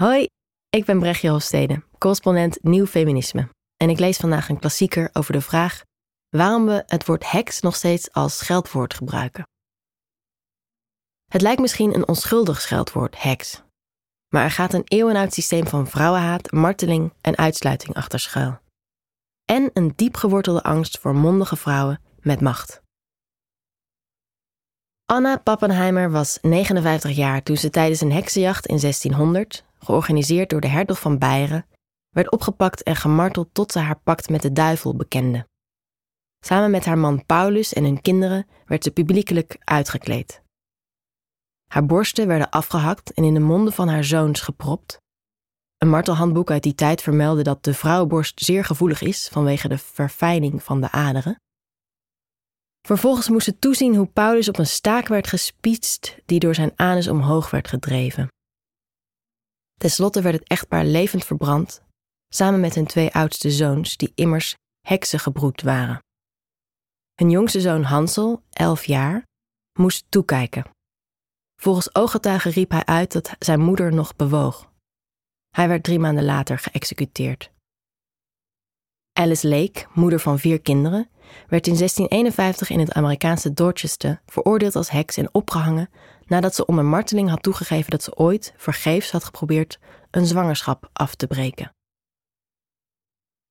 Hoi, ik ben Brechtje Hofstede, correspondent Nieuw Feminisme. En ik lees vandaag een klassieker over de vraag waarom we het woord heks nog steeds als scheldwoord gebruiken. Het lijkt misschien een onschuldig scheldwoord, heks. Maar er gaat een eeuwenoud systeem van vrouwenhaat, marteling en uitsluiting achter schuil. En een diep gewortelde angst voor mondige vrouwen met macht. Anna Pappenheimer was 59 jaar toen ze tijdens een heksenjacht in 1600, georganiseerd door de hertog van Beieren, werd opgepakt en gemarteld tot ze haar pact met de duivel bekende. Samen met haar man Paulus en hun kinderen werd ze publiekelijk uitgekleed. Haar borsten werden afgehakt en in de monden van haar zoons gepropt. Een martelhandboek uit die tijd vermeldde dat de vrouwenborst zeer gevoelig is vanwege de verfijning van de aderen. Vervolgens moest ze toezien hoe Paulus op een staak werd gespietst die door zijn anus omhoog werd gedreven. Ten slotte werd het echtpaar levend verbrand, samen met hun twee oudste zoons, die immers heksen gebroed waren. Hun jongste zoon Hansel, elf jaar, moest toekijken. Volgens ooggetuigen riep hij uit dat zijn moeder nog bewoog. Hij werd drie maanden later geëxecuteerd. Alice Lake, moeder van vier kinderen, werd in 1651 in het Amerikaanse Dorchester veroordeeld als heks en opgehangen nadat ze onder marteling had toegegeven dat ze ooit vergeefs had geprobeerd een zwangerschap af te breken.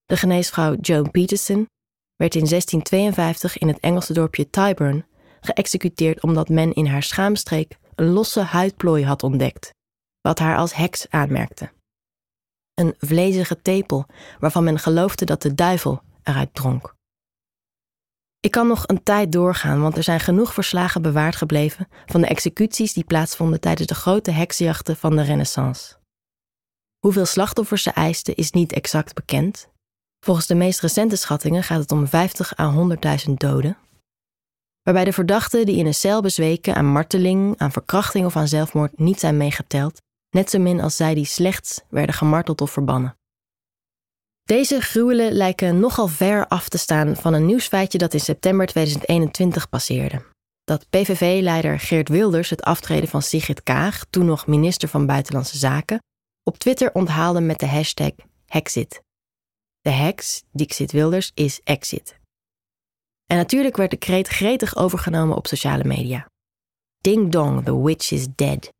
De geneesvrouw Joan Peterson werd in 1652 in het Engelse dorpje Tyburn geëxecuteerd omdat men in haar schaamstreek een losse huidplooi had ontdekt, wat haar als heks aanmerkte. Een vlezige tepel waarvan men geloofde dat de duivel eruit dronk. Ik kan nog een tijd doorgaan, want er zijn genoeg verslagen bewaard gebleven van de executies die plaatsvonden tijdens de grote heksenjachten van de Renaissance. Hoeveel slachtoffers ze eisten is niet exact bekend. Volgens de meest recente schattingen gaat het om 50 à 100.000 doden. Waarbij de verdachten die in een cel bezweken aan marteling, aan verkrachting of aan zelfmoord niet zijn meegeteld, net zo min als zij die slechts werden gemarteld of verbannen. Deze gruwelen lijken nogal ver af te staan van een nieuwsfeitje dat in september 2021 passeerde. Dat PVV-leider Geert Wilders het aftreden van Sigrid Kaag, toen nog minister van Buitenlandse Zaken, op Twitter onthaalde met de hashtag Hexit. De heks, Dixit Wilders, is exit. En natuurlijk werd de kreet gretig overgenomen op sociale media. Ding dong, the witch is dead.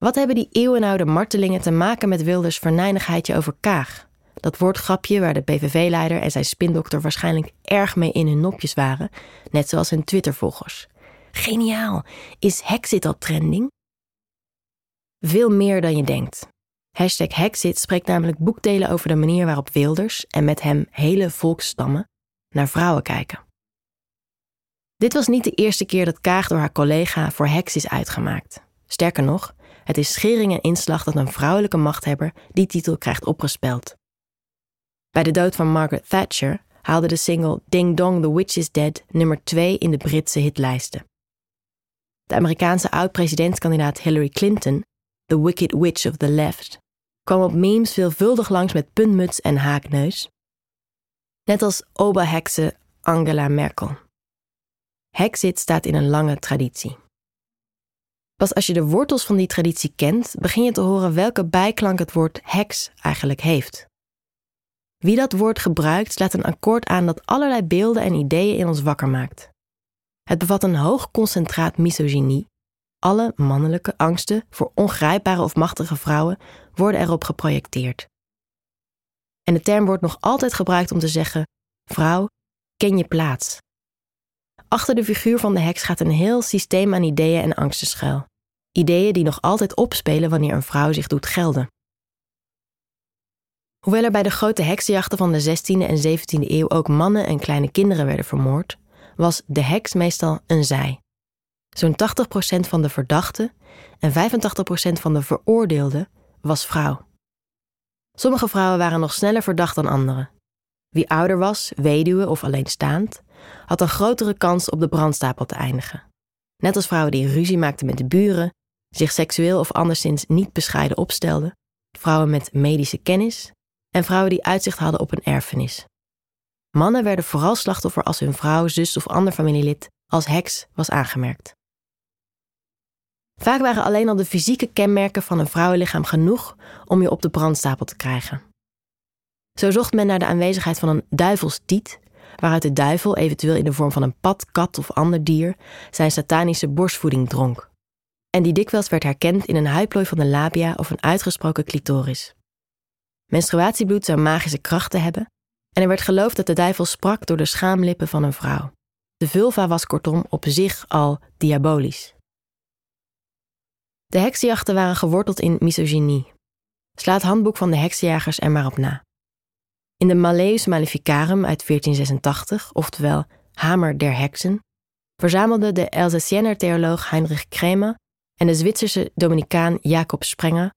Wat hebben die eeuwenoude martelingen te maken met Wilders' verneinigheidje over Kaag? Dat woordgrapje waar de PVV-leider en zijn spindokter waarschijnlijk erg mee in hun nopjes waren, net zoals hun Twitter-volgers. Geniaal! Is Hexit al trending? Veel meer dan je denkt. Hashtag Hexit spreekt namelijk boekdelen over de manier waarop Wilders en met hem hele volksstammen naar vrouwen kijken. Dit was niet de eerste keer dat Kaag door haar collega voor heks is uitgemaakt. Sterker nog, het is schering en inslag dat een vrouwelijke machthebber die titel krijgt opgespeld. Bij de dood van Margaret Thatcher haalde de single Ding Dong The Witch is Dead nummer 2 in de Britse hitlijsten. De Amerikaanse oud-presidentskandidaat Hillary Clinton, The Wicked Witch of the Left, kwam op memes veelvuldig langs met puntmuts en haakneus. Net als oberhekse Angela Merkel. Hexit staat in een lange traditie. Pas als je de wortels van die traditie kent, begin je te horen welke bijklank het woord heks eigenlijk heeft. Wie dat woord gebruikt, slaat een akkoord aan dat allerlei beelden en ideeën in ons wakker maakt. Het bevat een hoog concentraat misogynie. Alle mannelijke angsten voor ongrijpbare of machtige vrouwen worden erop geprojecteerd. En de term wordt nog altijd gebruikt om te zeggen: vrouw, ken je plaats. Achter de figuur van de heks gaat een heel systeem aan ideeën en angsten schuil. Ideeën die nog altijd opspelen wanneer een vrouw zich doet gelden. Hoewel er bij de grote heksenjachten van de 16e en 17e eeuw ook mannen en kleine kinderen werden vermoord, was de heks meestal een zij. Zo'n 80% van de verdachten en 85% van de veroordeelden was vrouw. Sommige vrouwen waren nog sneller verdacht dan anderen. Wie ouder was, weduwe of alleenstaand, had een grotere kans op de brandstapel te eindigen. Net als vrouwen die ruzie maakten met de buren, zich seksueel of anderszins niet bescheiden opstelden, vrouwen met medische kennis en vrouwen die uitzicht hadden op een erfenis. Mannen werden vooral slachtoffer als hun vrouw, zus of ander familielid als heks was aangemerkt. Vaak waren alleen al de fysieke kenmerken van een vrouwenlichaam genoeg om je op de brandstapel te krijgen. Zo zocht men naar de aanwezigheid van een duivelstiet, waaruit de duivel, eventueel in de vorm van een pad, kat of ander dier, zijn satanische borstvoeding dronk. En die dikwijls werd herkend in een huidplooi van de labia of een uitgesproken clitoris. Menstruatiebloed zou magische krachten hebben en er werd geloofd dat de duivel sprak door de schaamlippen van een vrouw. De vulva was kortom op zich al diabolisch. De heksenjachten waren geworteld in misogynie. Sla het handboek van de heksenjagers er maar op na. In de Malleus Maleficarum uit 1486, oftewel Hamer der Heksen, verzamelden de Elsassienner theoloog Heinrich Kremer en de Zwitserse Dominicaan Jacob Sprenger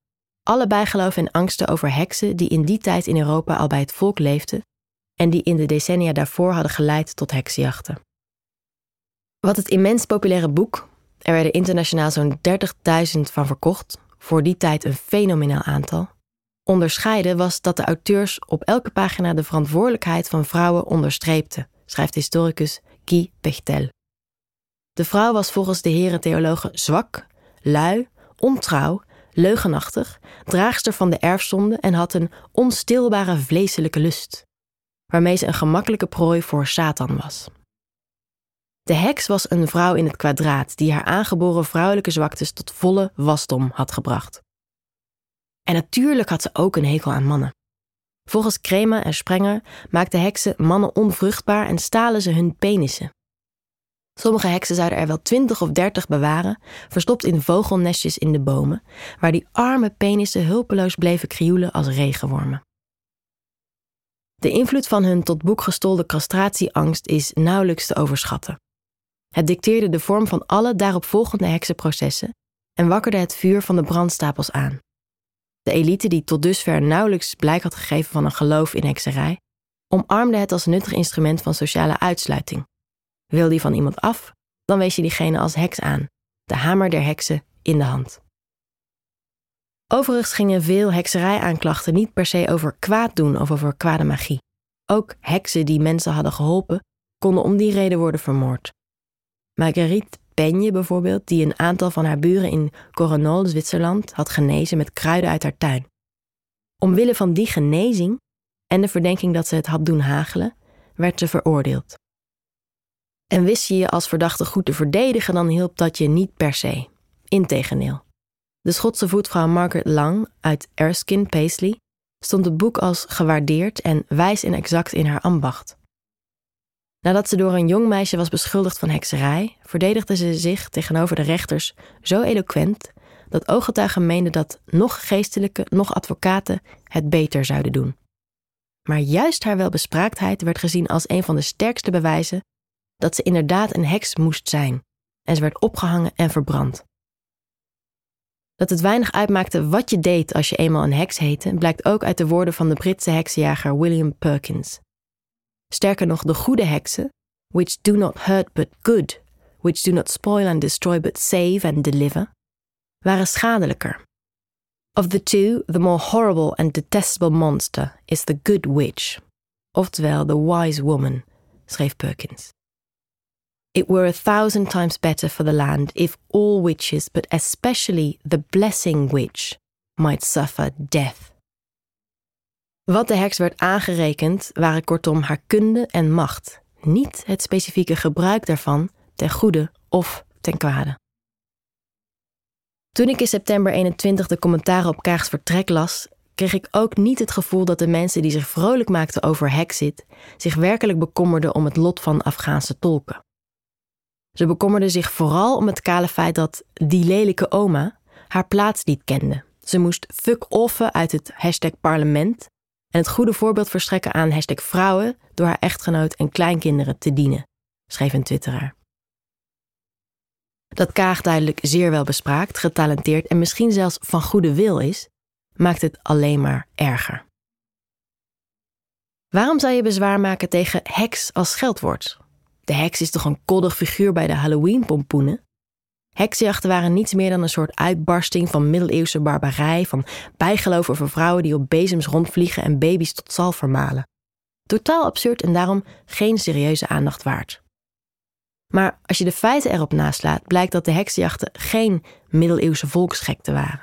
alle bijgeloven en angsten over heksen die in die tijd in Europa al bij het volk leefden en die in de decennia daarvoor hadden geleid tot heksenjachten. Wat het immens populaire boek, er werden internationaal zo'n 30.000 van verkocht, voor die tijd een fenomenaal aantal, onderscheiden was dat de auteurs op elke pagina de verantwoordelijkheid van vrouwen onderstreepten, schrijft historicus Guy Pechtel. De vrouw was volgens de heren theologen zwak, lui, ontrouw, leugenachtig, draagster van de erfzonde en had een onstilbare vleeselijke lust, waarmee ze een gemakkelijke prooi voor Satan was. De heks was een vrouw in het kwadraat die haar aangeboren vrouwelijke zwaktes tot volle wasdom had gebracht. En natuurlijk had ze ook een hekel aan mannen. Volgens Krema en Sprenger maakten heksen mannen onvruchtbaar en stalen ze hun penissen. Sommige heksen zouden er wel twintig of dertig bewaren, verstopt in vogelnestjes in de bomen, waar die arme penissen hulpeloos bleven krioelen als regenwormen. De invloed van hun tot boek gestolde castratieangst is nauwelijks te overschatten. Het dicteerde de vorm van alle daarop volgende heksenprocessen en wakkerde het vuur van de brandstapels aan. De elite, die tot dusver nauwelijks blijk had gegeven van een geloof in hekserij, omarmde het als nuttig instrument van sociale uitsluiting. Wil die van iemand af, dan wees je diegene als heks aan, de hamer der heksen in de hand. Overigens gingen veel hekserijaanklachten niet per se over kwaad doen of over kwade magie. Ook heksen die mensen hadden geholpen, konden om die reden worden vermoord. Marguerite Penje bijvoorbeeld, die een aantal van haar buren in Coronol, Zwitserland, had genezen met kruiden uit haar tuin. Omwille van die genezing en de verdenking dat ze het had doen hagelen, werd ze veroordeeld. En wist je je als verdachte goed te verdedigen, dan hielp dat je niet per se. Integendeel. De Schotse voetvrouw Margaret Lang uit Erskine, Paisley, stond het boek als gewaardeerd en wijs en exact in haar ambacht. Nadat ze door een jong meisje was beschuldigd van hekserij, verdedigde ze zich tegenover de rechters zo eloquent dat ooggetuigen meenden dat nog geestelijke, nog advocaten het beter zouden doen. Maar juist haar welbespraaktheid werd gezien als een van de sterkste bewijzen dat ze inderdaad een heks moest zijn, en ze werd opgehangen en verbrand. Dat het weinig uitmaakte wat je deed als je eenmaal een heks heette, blijkt ook uit de woorden van de Britse heksenjager William Perkins. Sterker nog, de goede heksen, which do not hurt but good, which do not spoil and destroy but save and deliver, waren schadelijker. Of the two, the more horrible and detestable monster is the good witch, oftewel the wise woman, schreef Perkins. It were a thousand times better for the land if all witches, but especially the blessing witch, might suffer death. Wat de heks werd aangerekend waren kortom haar kunde en macht, niet het specifieke gebruik daarvan ten goede of ten kwade. Toen ik in september 21 de commentaren op Kaags vertrek las, kreeg ik ook niet het gevoel dat de mensen die zich vrolijk maakten over Hexit zich werkelijk bekommerden om het lot van Afghaanse tolken. Ze bekommerden zich vooral om het kale feit dat die lelijke oma haar plaats niet kende. Ze moest fuck offen uit het hashtag parlement en het goede voorbeeld verstrekken aan hashtag vrouwen door haar echtgenoot en kleinkinderen te dienen, schreef een twitteraar. Dat Kaag duidelijk zeer wel bespraakt, getalenteerd en misschien zelfs van goede wil is, maakt het alleen maar erger. Waarom zou je bezwaar maken tegen heks als scheldwoord? De heks is toch een koddig figuur bij de Halloween-pompoenen? Heksenjachten waren niets meer dan een soort uitbarsting van middeleeuwse barbarij, van bijgeloof over vrouwen die op bezems rondvliegen en baby's tot zal vermalen. Totaal absurd en daarom geen serieuze aandacht waard. Maar als je de feiten erop naslaat, blijkt dat de heksenjachten geen middeleeuwse volksgekte waren.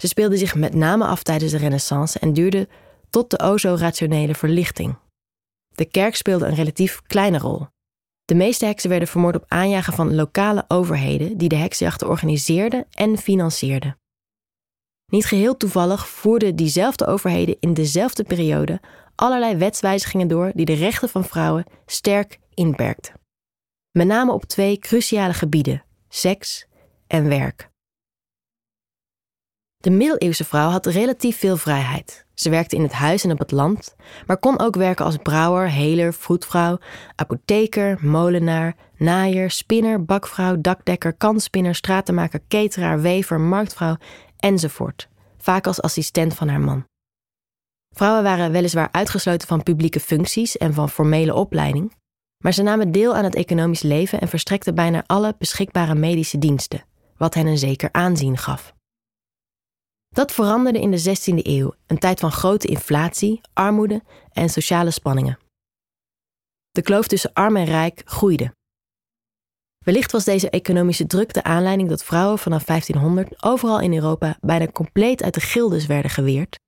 Ze speelden zich met name af tijdens de Renaissance en duurden tot de o zo rationele verlichting. De kerk speelde een relatief kleine rol. De meeste heksen werden vermoord op aanjagen van lokale overheden die de heksenjachten organiseerden en financierden. Niet geheel toevallig voerden diezelfde overheden in dezelfde periode allerlei wetswijzigingen door die de rechten van vrouwen sterk inperkten. Met name op twee cruciale gebieden: seks en werk. De middeleeuwse vrouw had relatief veel vrijheid. Ze werkte in het huis en op het land, maar kon ook werken als brouwer, heler, vroedvrouw, apotheker, molenaar, naaier, spinner, bakvrouw, dakdekker, kanspinner, stratenmaker, cateraar, wever, marktvrouw enzovoort, vaak als assistent van haar man. Vrouwen waren weliswaar uitgesloten van publieke functies en van formele opleiding, maar ze namen deel aan het economisch leven en verstrekten bijna alle beschikbare medische diensten, wat hen een zeker aanzien gaf. Dat veranderde in de 16e eeuw, een tijd van grote inflatie, armoede en sociale spanningen. De kloof tussen arm en rijk groeide. Wellicht was deze economische druk de aanleiding dat vrouwen vanaf 1500 overal in Europa bijna compleet uit de gildes werden geweerd,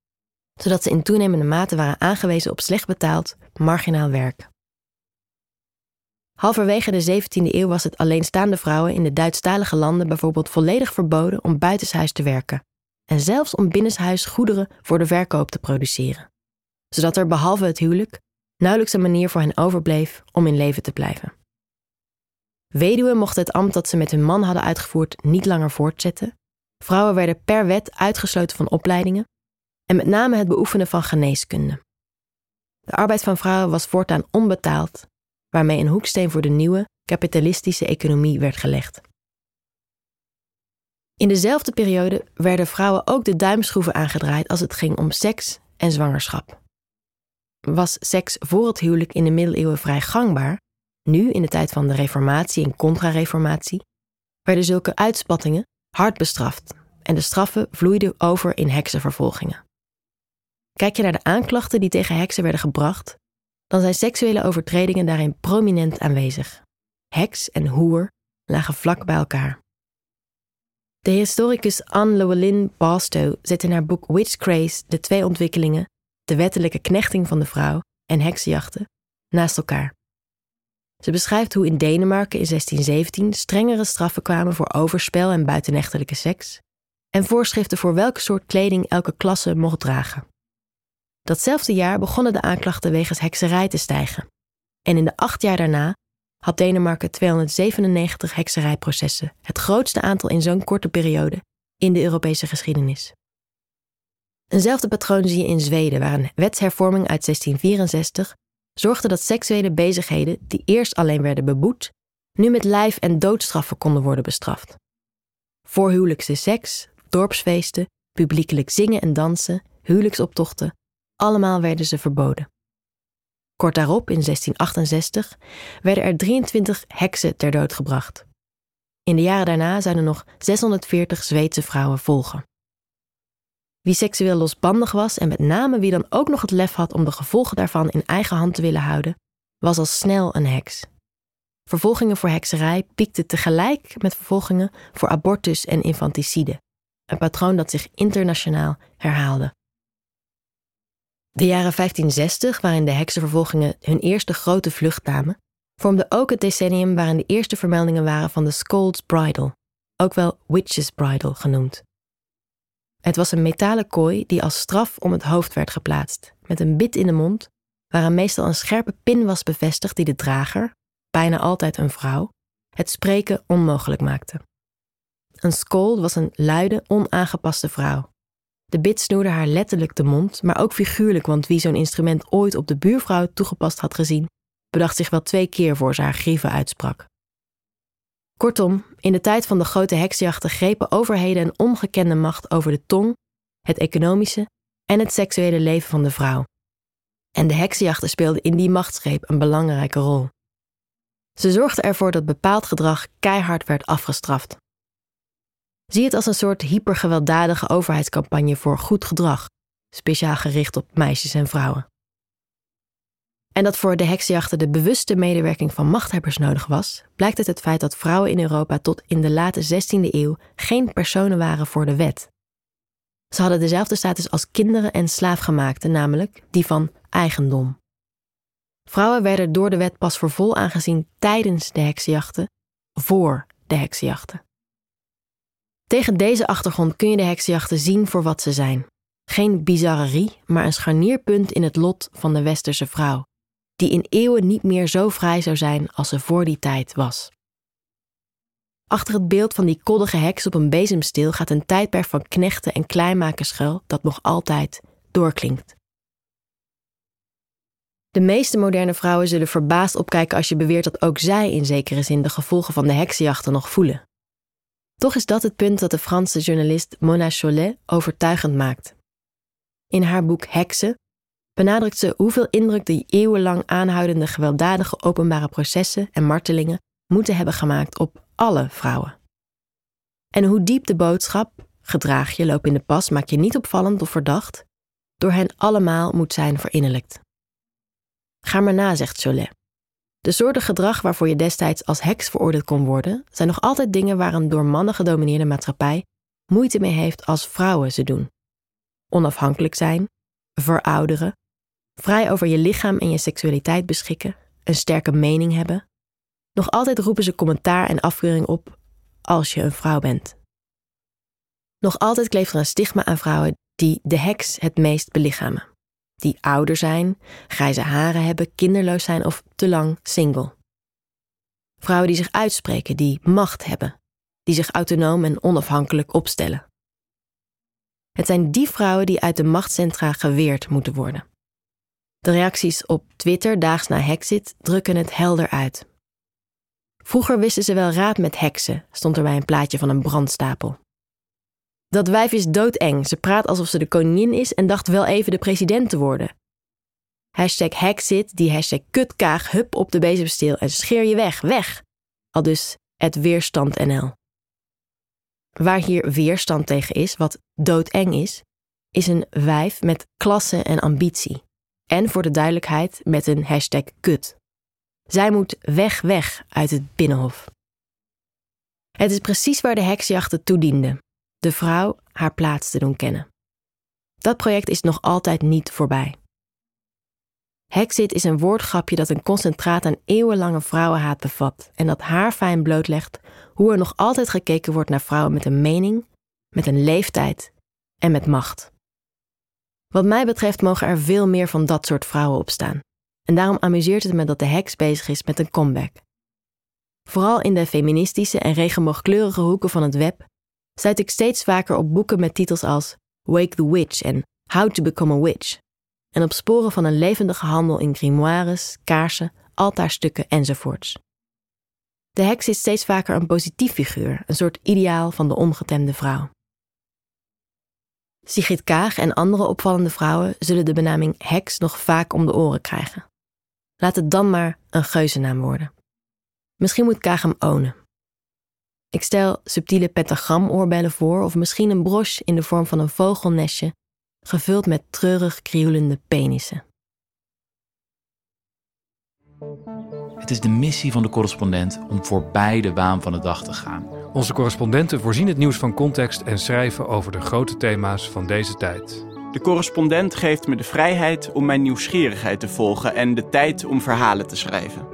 zodat ze in toenemende mate waren aangewezen op slecht betaald, marginaal werk. Halverwege de 17e eeuw was het alleenstaande vrouwen in de Duitsstalige landen bijvoorbeeld volledig verboden om buitenshuis te werken en zelfs om binnenshuis goederen voor de verkoop te produceren, zodat er behalve het huwelijk nauwelijks een manier voor hen overbleef om in leven te blijven. Weduwen mochten het ambt dat ze met hun man hadden uitgevoerd niet langer voortzetten. Vrouwen werden per wet uitgesloten van opleidingen en met name het beoefenen van geneeskunde. De arbeid van vrouwen was voortaan onbetaald, waarmee een hoeksteen voor de nieuwe kapitalistische economie werd gelegd. In dezelfde periode werden vrouwen ook de duimschroeven aangedraaid als het ging om seks en zwangerschap. Was seks voor het huwelijk in de middeleeuwen vrij gangbaar, nu in de tijd van de Reformatie en Contra-Reformatie, werden zulke uitspattingen hard bestraft en de straffen vloeiden over in heksenvervolgingen. Kijk je naar de aanklachten die tegen heksen werden gebracht, dan zijn seksuele overtredingen daarin prominent aanwezig. Heks en hoer lagen vlak bij elkaar. De historicus Anne Llewellyn Barstow zet in haar boek Witchcraze de twee ontwikkelingen, de wettelijke knechting van de vrouw en heksenjachten, naast elkaar. Ze beschrijft hoe in Denemarken in 1617 strengere straffen kwamen voor overspel en buitenechtelijke seks en voorschriften voor welke soort kleding elke klasse mocht dragen. Datzelfde jaar begonnen de aanklachten wegens hekserij te stijgen. En in de acht jaar daarna had Denemarken 297 hekserijprocessen, het grootste aantal in zo'n korte periode in de Europese geschiedenis. Eenzelfde patroon zie je in Zweden, waar een wetshervorming uit 1664 zorgde dat seksuele bezigheden, die eerst alleen werden beboet, nu met lijf- en doodstraffen konden worden bestraft. Voorhuwelijkse seks, dorpsfeesten, publiekelijk zingen en dansen, huwelijksoptochten, allemaal werden ze verboden. Kort daarop, in 1668, werden er 23 heksen ter dood gebracht. In de jaren daarna zijn er nog 640 Zweedse vrouwen volgen. Wie seksueel losbandig was en met name wie dan ook nog het lef had om de gevolgen daarvan in eigen hand te willen houden, was al snel een heks. Vervolgingen voor hekserij piekten tegelijk met vervolgingen voor abortus en infanticide, een patroon dat zich internationaal herhaalde. De jaren 1560, waarin de heksenvervolgingen hun eerste grote vlucht namen, vormden ook het decennium waarin de eerste vermeldingen waren van de Scold's Bridal, ook wel Witch's Bridal genoemd. Het was een metalen kooi die als straf om het hoofd werd geplaatst, met een bit in de mond, waaraan meestal een scherpe pin was bevestigd die de drager, bijna altijd een vrouw, het spreken onmogelijk maakte. Een scold was een luide, onaangepaste vrouw, de bit snoerde haar letterlijk de mond, maar ook figuurlijk, want wie zo'n instrument ooit op de buurvrouw toegepast had gezien, bedacht zich wel twee keer voor ze haar grieven uitsprak. Kortom, in de tijd van de grote heksjachten grepen overheden een ongekende macht over de tong, het economische en het seksuele leven van de vrouw. En de heksenjachten speelden in die machtsgreep een belangrijke rol. Ze zorgden ervoor dat bepaald gedrag keihard werd afgestraft. Zie het als een soort hypergewelddadige overheidscampagne voor goed gedrag, speciaal gericht op meisjes en vrouwen. En dat voor de heksenjachten de bewuste medewerking van machthebbers nodig was, blijkt uit het feit dat vrouwen in Europa tot in de late 16e eeuw geen personen waren voor de wet. Ze hadden dezelfde status als kinderen en slaafgemaakten, namelijk die van eigendom. Vrouwen werden door de wet pas voor vol aangezien tijdens de heksenjachten, voor de heksenjachten. Tegen deze achtergrond kun je de heksenjachten zien voor wat ze zijn. Geen bizarrerie, maar een scharnierpunt in het lot van de westerse vrouw, die in eeuwen niet meer zo vrij zou zijn als ze voor die tijd was. Achter het beeld van die koddige heks op een bezemsteel gaat een tijdperk van knechten en kleinmakers schuil dat nog altijd doorklinkt. De meeste moderne vrouwen zullen verbaasd opkijken als je beweert dat ook zij in zekere zin de gevolgen van de heksenjachten nog voelen. Toch is dat het punt dat de Franse journalist Mona Chollet overtuigend maakt. In haar boek Heksen benadrukt ze hoeveel indruk de eeuwenlang aanhoudende gewelddadige openbare processen en martelingen moeten hebben gemaakt op alle vrouwen. En hoe diep de boodschap, gedraag je, loop in de pas, maak je niet opvallend of verdacht, door hen allemaal moet zijn verinnerlijkt. Ga maar na, zegt Cholet. De soorten gedrag waarvoor je destijds als heks veroordeeld kon worden, zijn nog altijd dingen waar een door mannen gedomineerde maatschappij moeite mee heeft als vrouwen ze doen. Onafhankelijk zijn, verouderen, vrij over je lichaam en je seksualiteit beschikken, een sterke mening hebben. Nog altijd roepen ze commentaar en afkeuring op als je een vrouw bent. Nog altijd kleeft er een stigma aan vrouwen die de heks het meest belichamen die ouder zijn, grijze haren hebben, kinderloos zijn of te lang single. Vrouwen die zich uitspreken, die macht hebben, die zich autonoom en onafhankelijk opstellen. Het zijn die vrouwen die uit de machtscentra geweerd moeten worden. De reacties op Twitter daags na Hexit drukken het helder uit. Vroeger wisten ze wel raad met heksen, stond er bij een plaatje van een brandstapel. Dat wijf is doodeng. Ze praat alsof ze de koningin is en dacht wel even de president te worden. Hashtag hexit, die hashtag kutkaag, hup op de bezemsteel en scheer je weg, weg. Al dus het weerstand NL. Waar hier weerstand tegen is, wat doodeng is, is een wijf met klasse en ambitie. En voor de duidelijkheid met een hashtag kut. Zij moet weg, weg uit het binnenhof. Het is precies waar de heksjachten toedienden de vrouw haar plaats te doen kennen. Dat project is nog altijd niet voorbij. Hexit is een woordgrapje dat een concentraat aan eeuwenlange vrouwenhaat bevat en dat haar fijn blootlegt hoe er nog altijd gekeken wordt naar vrouwen met een mening, met een leeftijd en met macht. Wat mij betreft mogen er veel meer van dat soort vrouwen opstaan. En daarom amuseert het me dat de heks bezig is met een comeback. Vooral in de feministische en regenboogkleurige hoeken van het web stuit ik steeds vaker op boeken met titels als Wake the Witch en How to Become a Witch. En op sporen van een levendige handel in grimoires, kaarsen, altaarstukken enzovoorts. De heks is steeds vaker een positief figuur, een soort ideaal van de ongetemde vrouw. Sigrid Kaag en andere opvallende vrouwen zullen de benaming heks nog vaak om de oren krijgen. Laat het dan maar een geuzennaam worden. Misschien moet Kaag hem ownen. Ik stel subtiele pentagramoorbellen voor of misschien een broche in de vorm van een vogelnestje, gevuld met treurig krioelende penissen. Het is de missie van de correspondent om voorbij de waan van de dag te gaan. Onze correspondenten voorzien het nieuws van context en schrijven over de grote thema's van deze tijd. De correspondent geeft me de vrijheid om mijn nieuwsgierigheid te volgen en de tijd om verhalen te schrijven.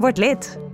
Word lid.